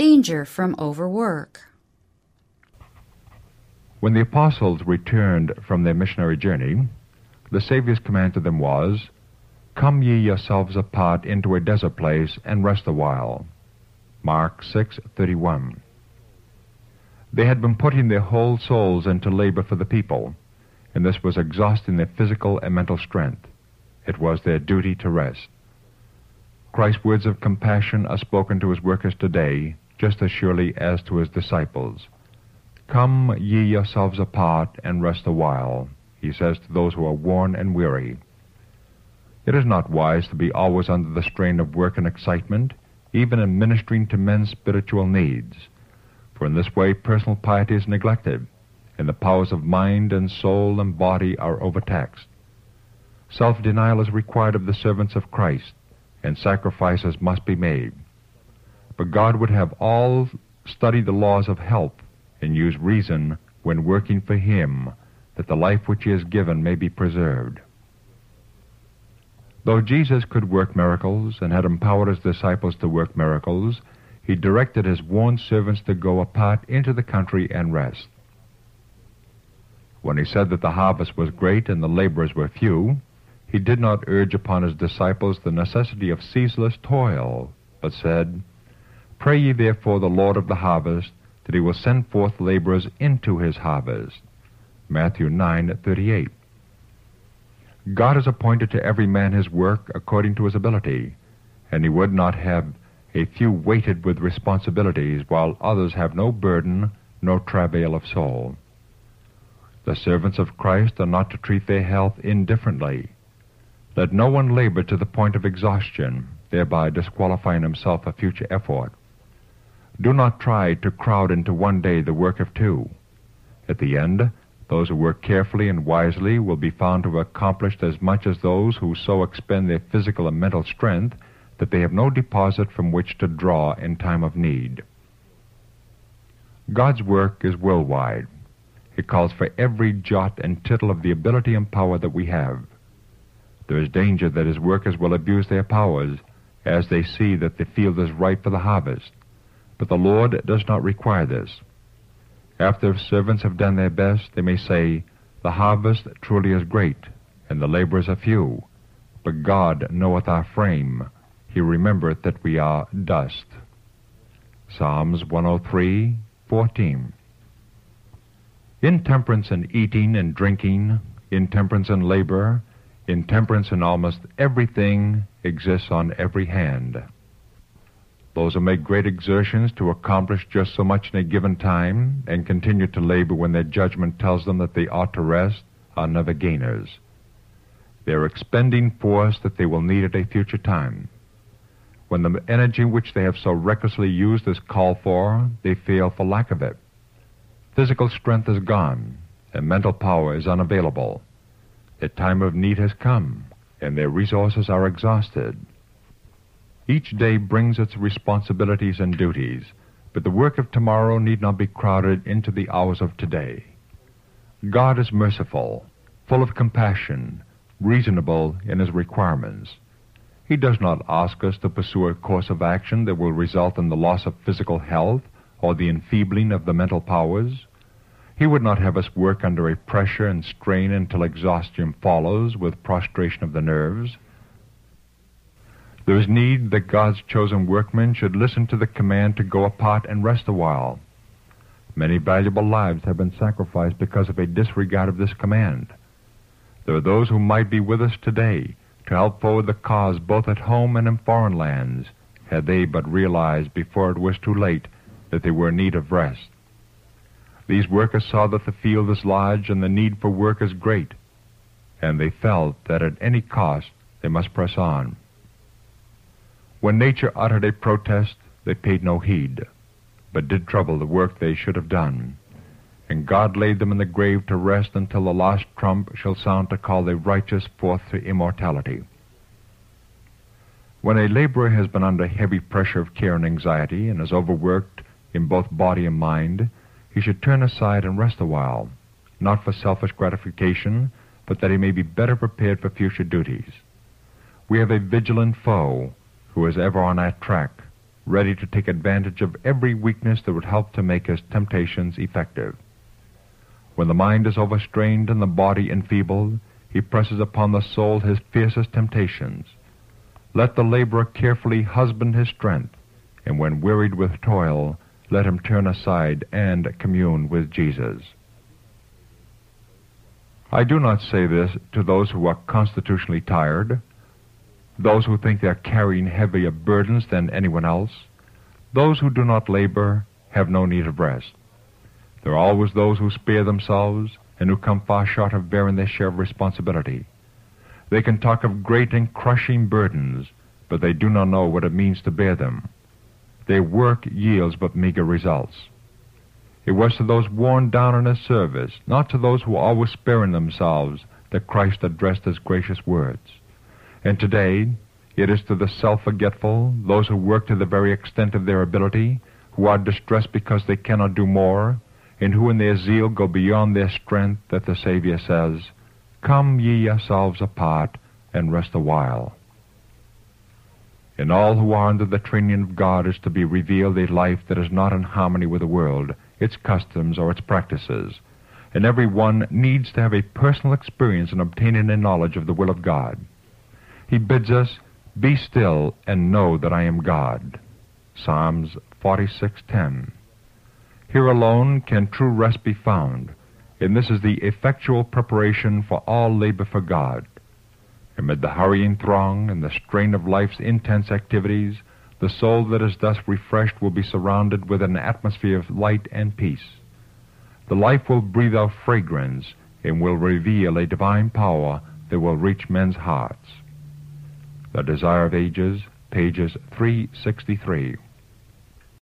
Danger from overwork. When the apostles returned from their missionary journey, the Saviour's command to them was, Come ye yourselves apart into a desert place and rest a while. Mark 6:31. They had been putting their whole souls into labor for the people, and this was exhausting their physical and mental strength. It was their duty to rest. Christ's words of compassion are spoken to his workers today just as surely as to his disciples. Come ye yourselves apart and rest awhile, he says to those who are worn and weary. It is not wise to be always under the strain of work and excitement, even in ministering to men's spiritual needs, for in this way personal piety is neglected, and the powers of mind and soul and body are overtaxed. Self-denial is required of the servants of Christ, and sacrifices must be made. But God would have all study the laws of health and use reason when working for Him, that the life which He has given may be preserved. Though Jesus could work miracles and had empowered His disciples to work miracles, He directed His worn servants to go apart into the country and rest. When He said that the harvest was great and the laborers were few, He did not urge upon His disciples the necessity of ceaseless toil, but said, Pray ye therefore the Lord of the harvest that he will send forth laborers into his harvest. Matthew 9:38. God has appointed to every man his work according to his ability, and he would not have a few weighted with responsibilities while others have no burden, no travail of soul. The servants of Christ are not to treat their health indifferently. Let no one labor to the point of exhaustion, thereby disqualifying himself for future effort. Do not try to crowd into one day the work of two. At the end, those who work carefully and wisely will be found to have accomplished as much as those who so expend their physical and mental strength that they have no deposit from which to draw in time of need. God's work is worldwide. It calls for every jot and tittle of the ability and power that we have. There is danger that his workers will abuse their powers as they see that the field is ripe for the harvest. But the Lord does not require this. After servants have done their best, they may say, The harvest truly is great, and the laborers are few. But God knoweth our frame. He remembereth that we are dust. Psalms 103, 14. Intemperance in eating and drinking, intemperance in labor, intemperance in almost everything exists on every hand. Those who make great exertions to accomplish just so much in a given time and continue to labor when their judgment tells them that they ought to rest are never gainers. They are expending force that they will need at a future time. When the energy which they have so recklessly used is called for, they fail for lack of it. Physical strength is gone, and mental power is unavailable. Their time of need has come, and their resources are exhausted. Each day brings its responsibilities and duties, but the work of tomorrow need not be crowded into the hours of today. God is merciful, full of compassion, reasonable in his requirements. He does not ask us to pursue a course of action that will result in the loss of physical health or the enfeebling of the mental powers. He would not have us work under a pressure and strain until exhaustion follows with prostration of the nerves. There is need that God's chosen workmen should listen to the command to go apart and rest a while. Many valuable lives have been sacrificed because of a disregard of this command. There are those who might be with us today to help forward the cause both at home and in foreign lands, had they but realized before it was too late that they were in need of rest. These workers saw that the field is large and the need for work is great, and they felt that at any cost they must press on. When nature uttered a protest, they paid no heed, but did trouble the work they should have done. And God laid them in the grave to rest until the last trump shall sound to call the righteous forth to immortality. When a laborer has been under heavy pressure of care and anxiety and is overworked in both body and mind, he should turn aside and rest a while, not for selfish gratification, but that he may be better prepared for future duties. We have a vigilant foe who is ever on our track, ready to take advantage of every weakness that would help to make his temptations effective. When the mind is overstrained and the body enfeebled, he presses upon the soul his fiercest temptations. Let the laborer carefully husband his strength, and when wearied with toil, let him turn aside and commune with Jesus. I do not say this to those who are constitutionally tired, those who think they are carrying heavier burdens than anyone else. Those who do not labor have no need of rest. There are always those who spare themselves and who come far short of bearing their share of responsibility. They can talk of great and crushing burdens, but they do not know what it means to bear them. Their work yields but meager results. It was to those worn down in his service, not to those who were always sparing themselves, that Christ addressed his gracious words. And today, it is to the self-forgetful, those who work to the very extent of their ability, who are distressed because they cannot do more, and who in their zeal go beyond their strength, that the Savior says, Come ye yourselves apart, and rest awhile. In all who are under the training of God is to be revealed a life that is not in harmony with the world, its customs, or its practices. And every one needs to have a personal experience in obtaining a knowledge of the will of God. He bids us, Be still and know that I am God. Psalms 46:10. Here alone can true rest be found, and this is the effectual preparation for all labor for God. Amid the hurrying throng and the strain of life's intense activities, the soul that is thus refreshed will be surrounded with an atmosphere of light and peace. The life will breathe out fragrance and will reveal a divine power that will reach men's hearts. The Desire of Ages, pages 363.